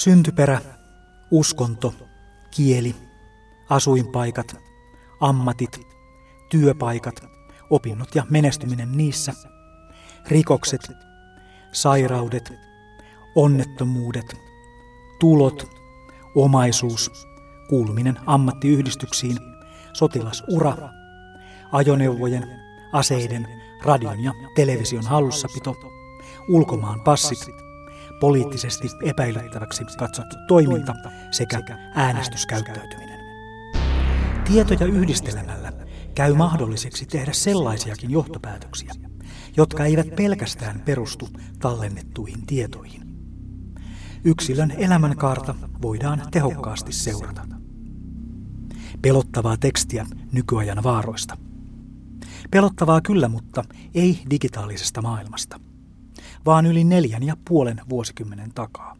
Syntyperä, uskonto, kieli, asuinpaikat, ammatit, työpaikat, opinnot ja menestyminen niissä, rikokset, sairaudet, onnettomuudet, tulot, omaisuus, kuuluminen ammattiyhdistyksiin, sotilasura, ajoneuvojen, aseiden, radion ja television hallussapito, ulkomaan passit, poliittisesti epäilyttäväksi katsottu toiminta sekä äänestyskäyttäytyminen. Tietoja yhdistelemällä käy mahdolliseksi tehdä sellaisiakin johtopäätöksiä, jotka eivät pelkästään perustu tallennettuihin tietoihin. Yksilön elämänkaarta voidaan tehokkaasti seurata. Pelottavaa tekstiä nykyajan vaaroista. Pelottavaa kyllä, mutta ei digitaalisesta maailmasta, vaan yli neljän ja puolen vuosikymmenen takaa.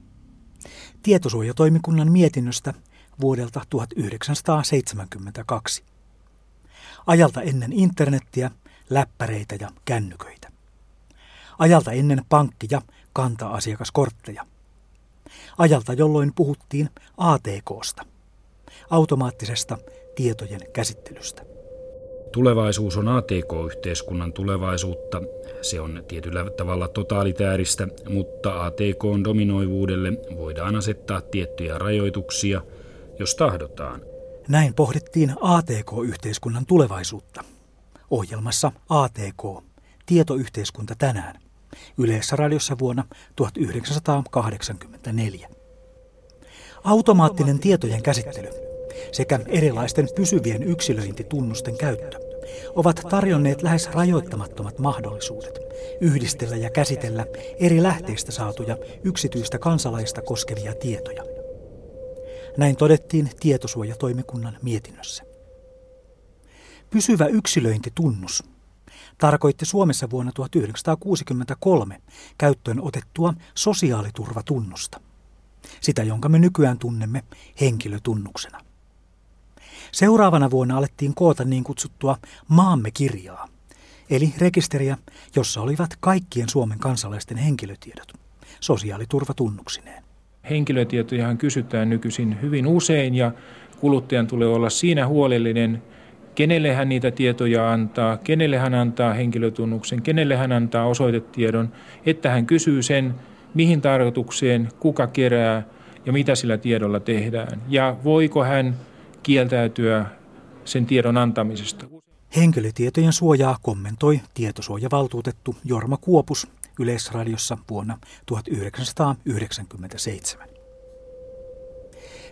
Tietosuojatoimikunnan mietinnöstä vuodelta 1972. Ajalta ennen internettiä, läppäreitä ja kännyköitä. Ajalta ennen pankki- ja kanta-asiakaskortteja. Ajalta, jolloin puhuttiin ATKsta, automaattisesta tietojen käsittelystä. Tulevaisuus on ATK-yhteiskunnan tulevaisuutta. Se on tietyllä tavalla totaalitääristä, mutta ATKn dominoivuudelle voidaan asettaa tiettyjä rajoituksia, jos tahdotaan. Näin pohdittiin ATK-yhteiskunnan tulevaisuutta. Ohjelmassa ATK, tietoyhteiskunta tänään, Yleisessä radiossa vuonna 1984. Automaattinen tietojen käsittely sekä erilaisten pysyvien yksilöintitunnusten käyttö ovat tarjonneet lähes rajoittamattomat mahdollisuudet yhdistellä ja käsitellä eri lähteistä saatuja yksityistä kansalaista koskevia tietoja. Näin todettiin tietosuojatoimikunnan mietinnössä. Pysyvä yksilöintitunnus tarkoitti Suomessa vuonna 1963 käyttöön otettua sosiaaliturvatunnusta, sitä jonka me nykyään tunnemme henkilötunnuksena. Seuraavana vuonna alettiin koota niin kutsuttua maamme kirjaa, eli rekisteriä, jossa olivat kaikkien Suomen kansalaisten henkilötiedot, sosiaaliturvatunnuksineen. Henkilötietojahan kysytään nykyisin hyvin usein ja kuluttajan tulee olla siinä huolellinen, kenelle hän niitä tietoja antaa, kenelle hän antaa henkilötunnuksen, kenelle hän antaa osoitetiedon, että hän kysyy sen, mihin tarkoitukseen, kuka kerää ja mitä sillä tiedolla tehdään. Ja voiko hän kieltäytyä sen tiedon antamisesta. Henkilötietojen suojaa kommentoi tietosuojavaltuutettu Jorma Kuopus Yleisradiossa vuonna 1997.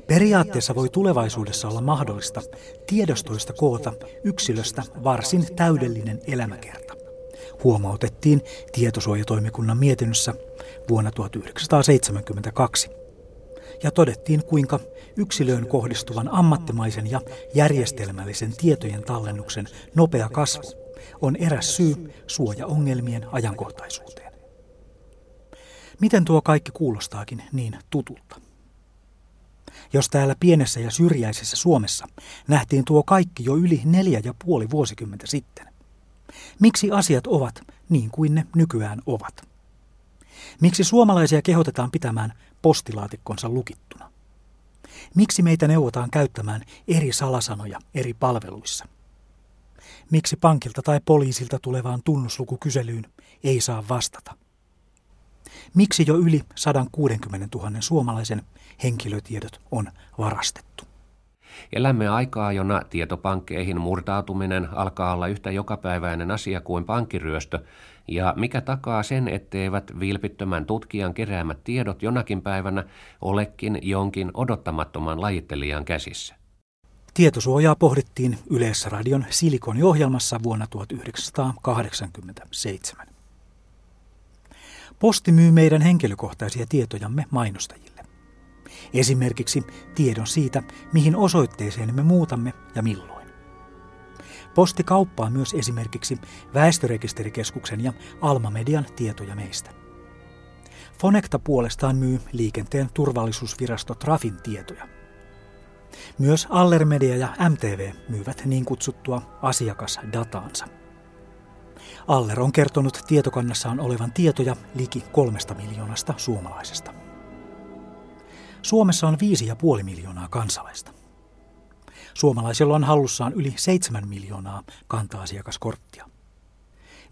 Periaatteessa voi tulevaisuudessa olla mahdollista tiedostoista koota yksilöstä varsin täydellinen elämäkerta. Huomautettiin tietosuojatoimikunnan mietinnössä vuonna 1972 ja todettiin, kuinka yksilöön kohdistuvan ammattimaisen ja järjestelmällisen tietojen tallennuksen nopea kasvu on eräs syy suojaongelmien ajankohtaisuuteen. Miten tuo kaikki kuulostaakin niin tutulta? Jos täällä pienessä ja syrjäisessä Suomessa nähtiin tuo kaikki jo yli neljä ja puoli vuosikymmentä sitten, miksi asiat ovat niin kuin ne nykyään ovat? Miksi suomalaisia kehotetaan pitämään postilaatikkonsa lukittuna? Miksi meitä neuvotaan käyttämään eri salasanoja eri palveluissa? Miksi pankilta tai poliisilta tulevaan tunnuslukukyselyyn ei saa vastata? Miksi jo yli 160 000 suomalaisen henkilötiedot on varastettu? Elämme aikaa, jona tietopankkeihin murtautuminen alkaa olla yhtä jokapäiväinen asia kuin pankkiryöstö, ja mikä takaa sen, etteivät vilpittömän tutkijan keräämät tiedot jonakin päivänä olekin jonkin odottamattoman lajittelijan käsissä. Tietosuojaa pohdittiin Yleisradion Silikoni-ohjelmassa vuonna 1987. Posti myy meidän henkilökohtaisia tietojamme mainostajille. Esimerkiksi tiedon siitä, mihin osoitteeseen me muutamme ja milloin. Posti kauppaa myös esimerkiksi Väestörekisterikeskuksen ja Alma-median tietoja meistä. Fonekta puolestaan myy liikenteen turvallisuusvirasto Trafin tietoja. Myös Allermedia ja MTV myyvät niin kutsuttua asiakasdataansa. Aller on kertonut tietokannassaan olevan tietoja liki kolmesta miljoonasta suomalaisesta. Suomessa on 5,5 miljoonaa kansalaista. Suomalaisilla on hallussaan yli 7 miljoonaa kanta-asiakaskorttia.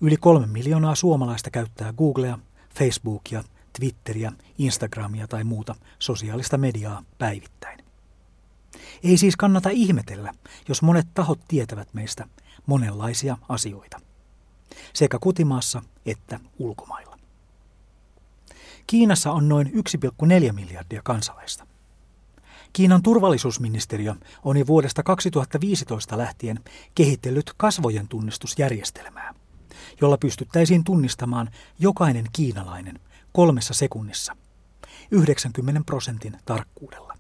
Yli kolme miljoonaa suomalaista käyttää Googlea, Facebookia, Twitteriä, Instagramia tai muuta sosiaalista mediaa päivittäin. Ei siis kannata ihmetellä, jos monet tahot tietävät meistä monenlaisia asioita, sekä kotimaassa että ulkomailla. Kiinassa on noin 1,4 miljardia kansalaista. Kiinan turvallisuusministeriö on jo vuodesta 2015 lähtien kehitellyt kasvojen tunnistusjärjestelmää, jolla pystyttäisiin tunnistamaan jokainen kiinalainen kolmessa sekunnissa 90 prosentin tarkkuudella.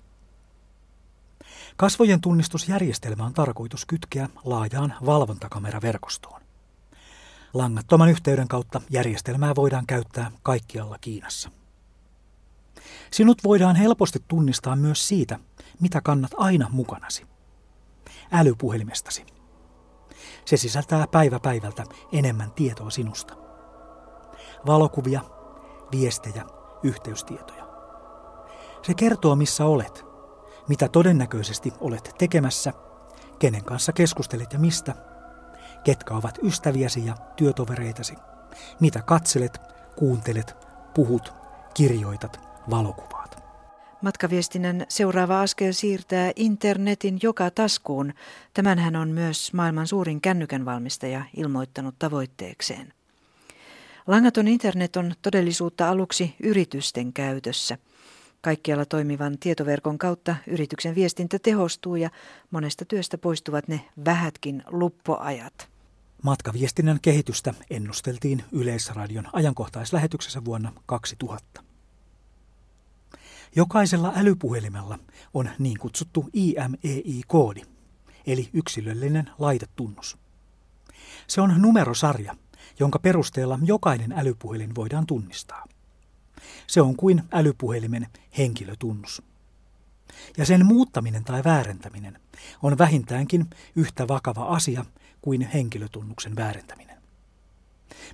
Kasvojen tunnistusjärjestelmä on tarkoitus kytkeä laajaan valvontakameraverkostoon. Langattoman yhteyden kautta järjestelmää voidaan käyttää kaikkialla Kiinassa. Sinut voidaan helposti tunnistaa myös siitä, mitä kannat aina mukanasi. Älypuhelimestasi. Se sisältää päivä päivältä enemmän tietoa sinusta. Valokuvia, viestejä, yhteystietoja. Se kertoo, missä olet, mitä todennäköisesti olet tekemässä, kenen kanssa keskustelet ja mistä, ketkä ovat ystäviäsi ja työtovereitasi, mitä katselet, kuuntelet, puhut, kirjoitat, valokuvaat. Matkaviestinnän seuraava askel siirtää internetin joka taskuun. Tämän hän on myös maailman suurin kännykän valmistaja ilmoittanut tavoitteekseen. Langaton internet on todellisuutta aluksi yritysten käytössä. Kaikkialla toimivan tietoverkon kautta yrityksen viestintä tehostuu ja monesta työstä poistuvat ne vähätkin luppoajat. Matkaviestinnän kehitystä ennusteltiin Yleisradion ajankohtaislähetyksessä vuonna 2000. Jokaisella älypuhelimella on niin kutsuttu IMEI-koodi, eli yksilöllinen laitetunnus. Se on numerosarja, jonka perusteella jokainen älypuhelin voidaan tunnistaa. Se on kuin älypuhelimen henkilötunnus. Ja sen muuttaminen tai väärentäminen on vähintäänkin yhtä vakava asia kuin henkilötunnuksen väärentäminen.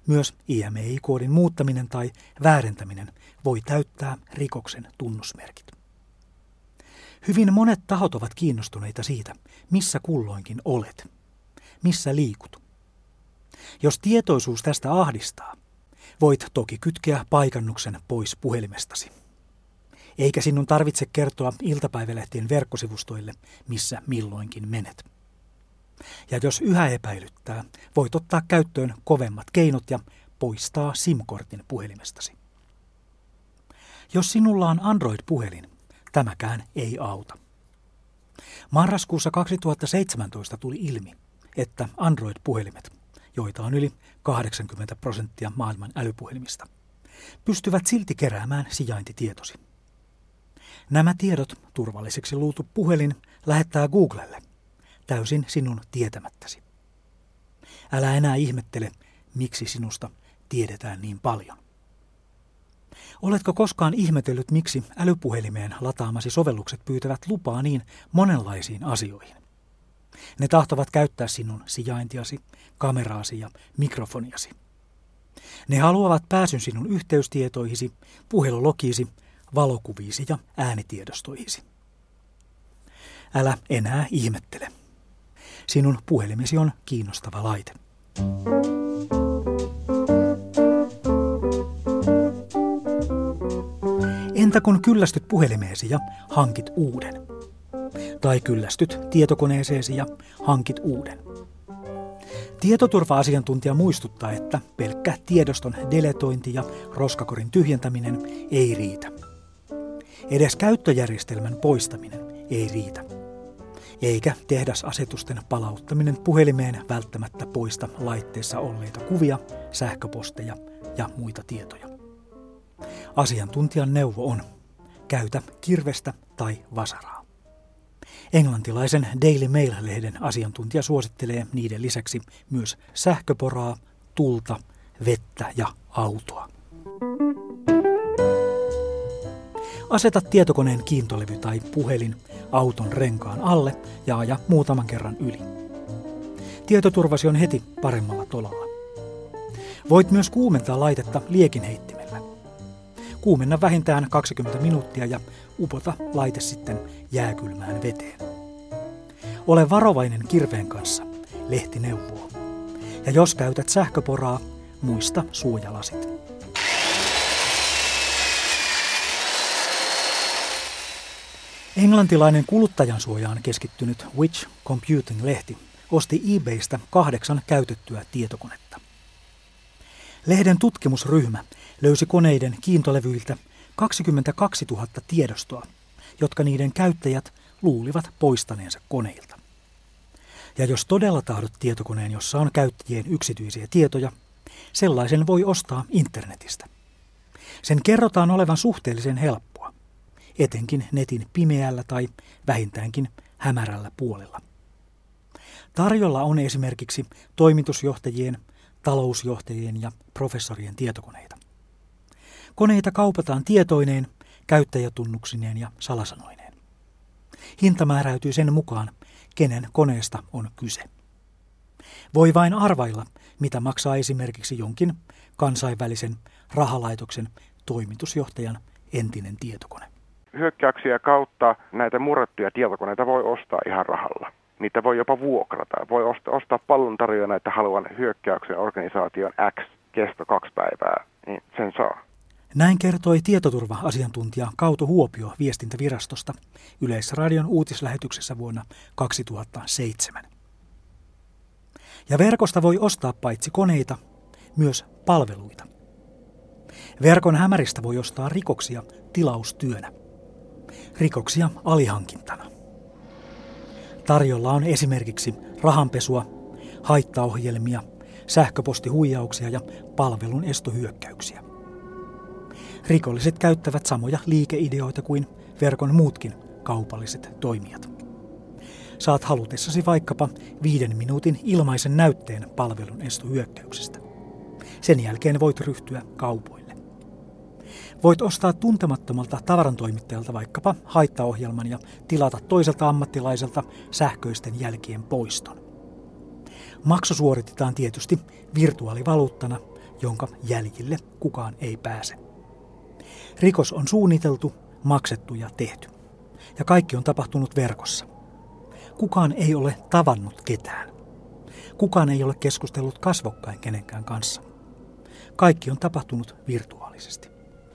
Myös IMEI-koodin muuttaminen tai väärentäminen voi täyttää rikoksen tunnusmerkit. Hyvin monet tahot ovat kiinnostuneita siitä, missä kulloinkin olet, missä liikut. Jos tietoisuus tästä ahdistaa, voit toki kytkeä paikannuksen pois puhelimestasi. Eikä sinun tarvitse kertoa iltapäivälehtien verkkosivustoille, missä milloinkin menet. Ja jos yhä epäilyttää, voit ottaa käyttöön kovemmat keinot ja poistaa SIM-kortin puhelimestasi. Jos sinulla on Android-puhelin, tämäkään ei auta. Marraskuussa 2017 tuli ilmi, että Android-puhelimet, joita on yli 80 prosenttia maailman älypuhelimista, pystyvät silti keräämään sijaintitietosi. Nämä tiedot turvalliseksi luutu puhelin lähettää Googlelle täysin sinun tietämättäsi. Älä enää ihmettele, miksi sinusta tiedetään niin paljon. Oletko koskaan ihmetellyt, miksi älypuhelimeen lataamasi sovellukset pyytävät lupaa niin monenlaisiin asioihin? Ne tahtovat käyttää sinun sijaintiasi, kameraasi ja mikrofoniasi. Ne haluavat pääsyn sinun yhteystietoihisi, puhelulogiisi, valokuviisi ja äänitiedostoihisi. Älä enää ihmettele. Sinun puhelimesi on kiinnostava laite. Entä kun kyllästyt puhelimeesi ja hankit uuden? Tai kyllästyt tietokoneeseesi ja hankit uuden? Tietoturva-asiantuntija muistuttaa, että pelkkä tiedoston deletointi ja roskakorin tyhjentäminen ei riitä. Edes käyttöjärjestelmän poistaminen ei riitä. Eikä tehdasasetusten palauttaminen puhelimeen välttämättä poista laitteessa olleita kuvia, sähköposteja ja muita tietoja. Asiantuntijan neuvo on, käytä kirvestä tai vasaraa. Englantilaisen Daily Mail-lehden asiantuntija suosittelee niiden lisäksi myös sähköporaa, tulta, vettä ja autoa. Aseta tietokoneen kiintolevy tai puhelin auton renkaan alle ja aja muutaman kerran yli. Tietoturvasi on heti paremmalla tolalla. Voit myös kuumentaa laitetta liekinheittimellä. Kuumenna vähintään 20 minuuttia ja upota laite sitten jääkylmään veteen. Ole varovainen kirveen kanssa, lehti neuvoo. Ja jos käytät sähköporaa, muista suojalasit. Englantilainen kuluttajansuojaan keskittynyt Witch Computing-lehti osti eBaystä kahdeksan käytettyä tietokonetta. Lehden tutkimusryhmä löysi koneiden kiintolevyiltä 22 000 tiedostoa, jotka niiden käyttäjät luulivat poistaneensa koneilta. Ja jos todella tahdot tietokoneen, jossa on käyttäjien yksityisiä tietoja, sellaisen voi ostaa internetistä. Sen kerrotaan olevan suhteellisen helppoa, etenkin netin pimeällä tai vähintäänkin hämärällä puolella. Tarjolla on esimerkiksi toimitusjohtajien, talousjohtajien ja professorien tietokoneita. Koneita kaupataan tietoineen, käyttäjätunnuksineen ja salasanoineen. Hinta määräytyy sen mukaan, kenen koneesta on kyse. Voi vain arvailla, mitä maksaa esimerkiksi jonkin kansainvälisen rahalaitoksen toimitusjohtajan entinen tietokone. Hyökkäyksiä kautta näitä murrettuja tietokoneita voi ostaa ihan rahalla. Niitä voi jopa vuokrata. Voi ostaa, ostaa tarjoajana, että haluan hyökkäyksen organisaation X kesto kaksi päivää, niin sen saa. Näin kertoi tietoturva-asiantuntija Kauto Huopio viestintävirastosta Yleisradion uutislähetyksessä vuonna 2007. Ja verkosta voi ostaa paitsi koneita, myös palveluita. Verkon hämäristä voi ostaa rikoksia tilaustyönä. Rikoksia alihankintana. Tarjolla on esimerkiksi rahanpesua, haittaohjelmia, sähköpostihuijauksia ja palvelun estohyökkäyksiä. Rikolliset käyttävät samoja liikeideoita kuin verkon muutkin kaupalliset toimijat. Saat halutessasi vaikkapa viiden minuutin ilmaisen näytteen palvelun estohyökkäyksestä. Sen jälkeen voit ryhtyä kaupoille. Voit ostaa tuntemattomalta tavarantoimittajalta vaikkapa haittaohjelman ja tilata toiselta ammattilaiselta sähköisten jälkien poiston. Maksu suoritetaan tietysti virtuaalivaluuttana, jonka jäljille kukaan ei pääse. Rikos on suunniteltu, maksettu ja tehty. Ja kaikki on tapahtunut verkossa. Kukaan ei ole tavannut ketään. Kukaan ei ole keskustellut kasvokkain kenenkään kanssa. Kaikki on tapahtunut virtuaalisesti.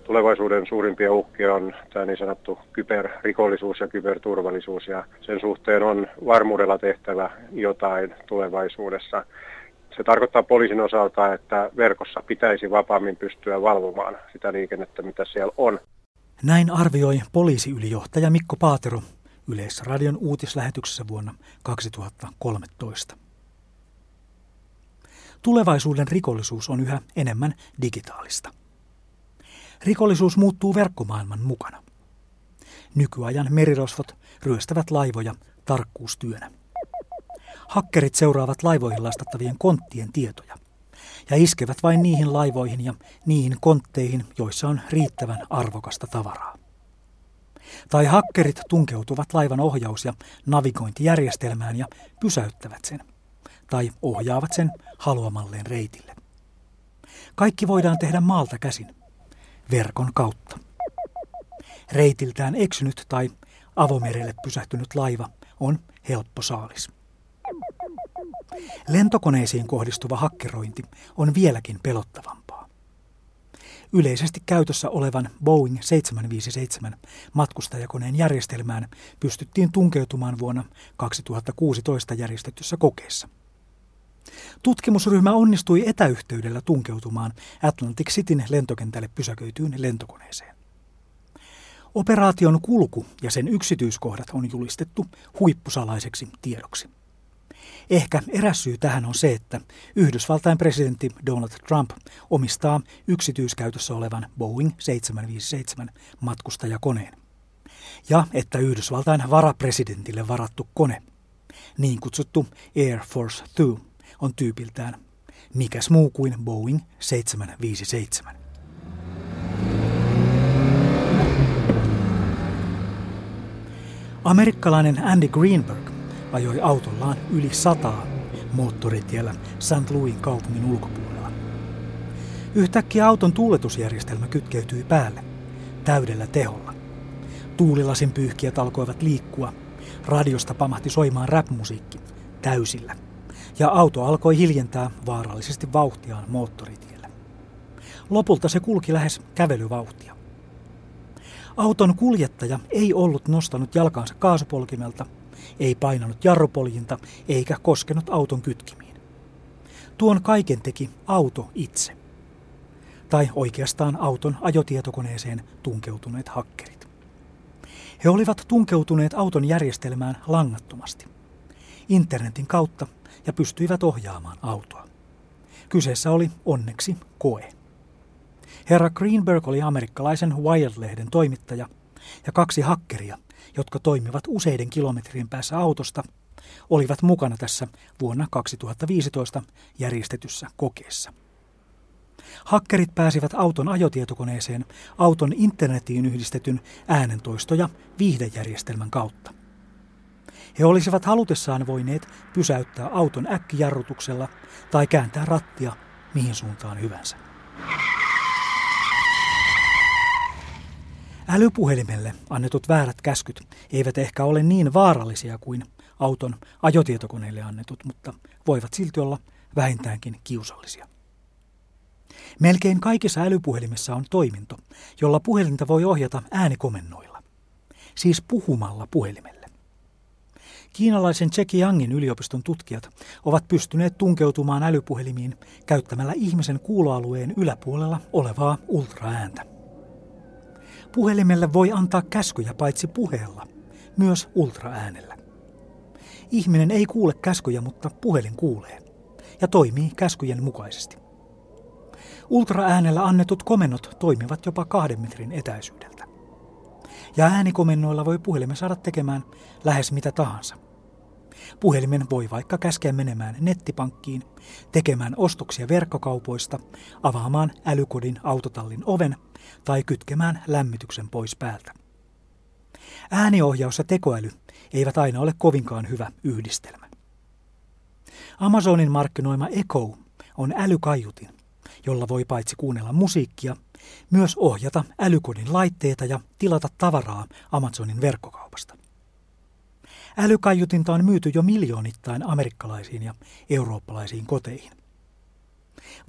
Tulevaisuuden suurimpia uhkia on tämä niin sanottu kyberrikollisuus ja kyberturvallisuus ja sen suhteen on varmuudella tehtävä jotain tulevaisuudessa. Se tarkoittaa poliisin osalta, että verkossa pitäisi vapaammin pystyä valvomaan sitä liikennettä, mitä siellä on. Näin arvioi poliisiylijohtaja Mikko Paatero Yleisradion uutislähetyksessä vuonna 2013. Tulevaisuuden rikollisuus on yhä enemmän digitaalista. Rikollisuus muuttuu verkkomaailman mukana. Nykyajan merirosvot ryöstävät laivoja tarkkuustyönä. Hakkerit seuraavat laivoihin lastattavien konttien tietoja ja iskevät vain niihin laivoihin ja niihin kontteihin, joissa on riittävän arvokasta tavaraa. Tai hakkerit tunkeutuvat laivan ohjaus- ja navigointijärjestelmään ja pysäyttävät sen. Tai ohjaavat sen haluamalleen reitille. Kaikki voidaan tehdä maalta käsin, verkon kautta. Reitiltään eksynyt tai avomerelle pysähtynyt laiva on helppo saalis. Lentokoneisiin kohdistuva hakkerointi on vieläkin pelottavampaa. Yleisesti käytössä olevan Boeing 757 matkustajakoneen järjestelmään pystyttiin tunkeutumaan vuonna 2016 järjestetyssä kokeessa. Tutkimusryhmä onnistui etäyhteydellä tunkeutumaan Atlantic Cityn lentokentälle pysäköityyn lentokoneeseen. Operaation kulku ja sen yksityiskohdat on julistettu huippusalaiseksi tiedoksi. Ehkä eräs syy tähän on se, että Yhdysvaltain presidentti Donald Trump omistaa yksityiskäytössä olevan Boeing 757 matkustajakoneen. Ja että Yhdysvaltain varapresidentille varattu kone, niin kutsuttu Air Force Two, on tyypiltään mikäs muu kuin Boeing 757. Amerikkalainen Andy Greenberg ajoi autollaan yli sataa moottoritiellä St. Louisin kaupungin ulkopuolella. Yhtäkkiä auton tuuletusjärjestelmä kytkeytyi päälle täydellä teholla. Tuulilasin pyyhkiät alkoivat liikkua. Radiosta pamahti soimaan rap-musiikki täysillä. Ja auto alkoi hiljentää vaarallisesti vauhtiaan moottoritiellä. Lopulta se kulki lähes kävelyvauhtia. Auton kuljettaja ei ollut nostanut jalkansa kaasupolkimelta, ei painanut jarrupoljinta eikä koskenut auton kytkimiin. Tuon kaiken teki auto itse. Tai oikeastaan auton ajotietokoneeseen tunkeutuneet hakkerit. He olivat tunkeutuneet auton järjestelmään langattomasti. Internetin kautta ja pystyivät ohjaamaan autoa. Kyseessä oli onneksi koe. Herra Greenberg oli amerikkalaisen Wired-lehden toimittaja ja kaksi hakkeria, jotka toimivat useiden kilometrien päässä autosta, olivat mukana tässä vuonna 2015 järjestetyssä kokeessa. Hakkerit pääsivät auton ajotietokoneeseen auton internetiin yhdistetyn äänentoisto- ja viihdejärjestelmän kautta. He olisivat halutessaan voineet pysäyttää auton äkkijarrutuksella tai kääntää rattia mihin suuntaan hyvänsä. Älypuhelimelle annetut väärät käskyt eivät ehkä ole niin vaarallisia kuin auton ajotietokoneelle annetut, mutta voivat silti olla vähintäänkin kiusallisia. Melkein kaikissa älypuhelimissa on toiminto, jolla puhelinta voi ohjata äänikomennoilla, siis puhumalla puhelimelle. Kiinalaisen Zhejiangin yliopiston tutkijat ovat pystyneet tunkeutumaan älypuhelimiin käyttämällä ihmisen kuuloalueen yläpuolella olevaa ultraääntä. Puhelimelle voi antaa käskyjä paitsi puheella, myös ultraäänellä. Ihminen ei kuule käskyjä, mutta puhelin kuulee ja toimii käskyjen mukaisesti. Ultraäänellä annetut komennot toimivat jopa kahden metrin etäisyydeltä. Ja äänikomennoilla voi puhelimen saada tekemään lähes mitä tahansa. Puhelimen voi vaikka käskeä menemään nettipankkiin, tekemään ostoksia verkkokaupoista, avaamaan älykodin autotallin oven tai kytkemään lämmityksen pois päältä. Ääniohjaus ja tekoäly eivät aina ole kovinkaan hyvä yhdistelmä. Amazonin markkinoima Echo on älykaiutin, jolla voi paitsi kuunnella musiikkia, myös ohjata älykodin laitteita ja tilata tavaraa Amazonin verkkokaupasta. Älykaiutinta on myyty jo miljoonittain amerikkalaisiin ja eurooppalaisiin koteihin.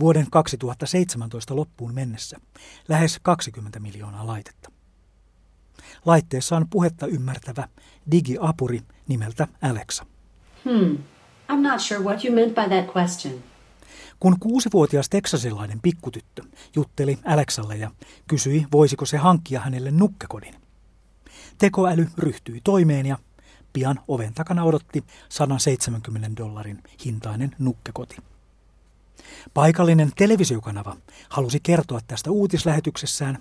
Vuoden 2017 loppuun mennessä lähes 20 miljoonaa laitetta. Laitteessa on puhetta ymmärtävä digiapuri nimeltä Alexa. Hmm. I'm not sure what you meant by that question. Kun kuusivuotias teksasilainen pikkutyttö jutteli Alexalle ja kysyi, voisiko se hankkia hänelle nukkekodin. Tekoäly ryhtyi toimeen ja pian oven takana odotti 170 dollarin hintainen nukkekoti. Paikallinen televisiokanava halusi kertoa tästä uutislähetyksessään,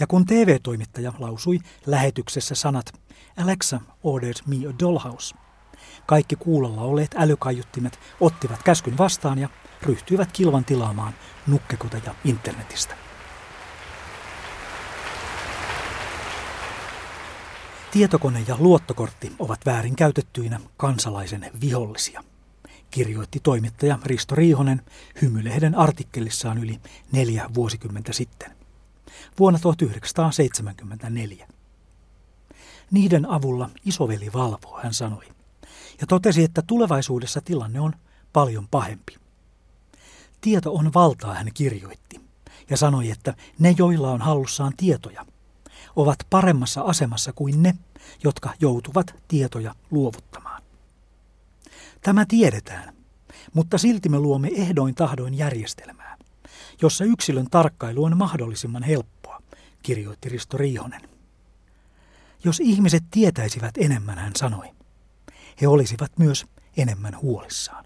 ja kun TV-toimittaja lausui lähetyksessä sanat Alexa ordered me a dollhouse, kaikki kuulolla olleet älykaiuttimet ottivat käskyn vastaan ja ryhtyivät kilvan tilaamaan nukkekoteja internetistä. Tietokone ja luottokortti ovat väärinkäytettyinä kansalaisen vihollisia, kirjoitti toimittaja Risto Riihonen hymylehden artikkelissaan yli neljä vuosikymmentä sitten, vuonna 1974. Niiden avulla isoveli valvoo, hän sanoi, ja totesi, että tulevaisuudessa tilanne on paljon pahempi. Tieto on valtaa, hän kirjoitti, ja sanoi, että ne, joilla on hallussaan tietoja, ovat paremmassa asemassa kuin ne, jotka joutuvat tietoja luovuttamaan. Tämä tiedetään, mutta silti me luomme ehdoin tahdoin järjestelmää, jossa yksilön tarkkailu on mahdollisimman helppoa, kirjoitti Risto Riihonen. Jos ihmiset tietäisivät enemmän, hän sanoi, he olisivat myös enemmän huolissaan.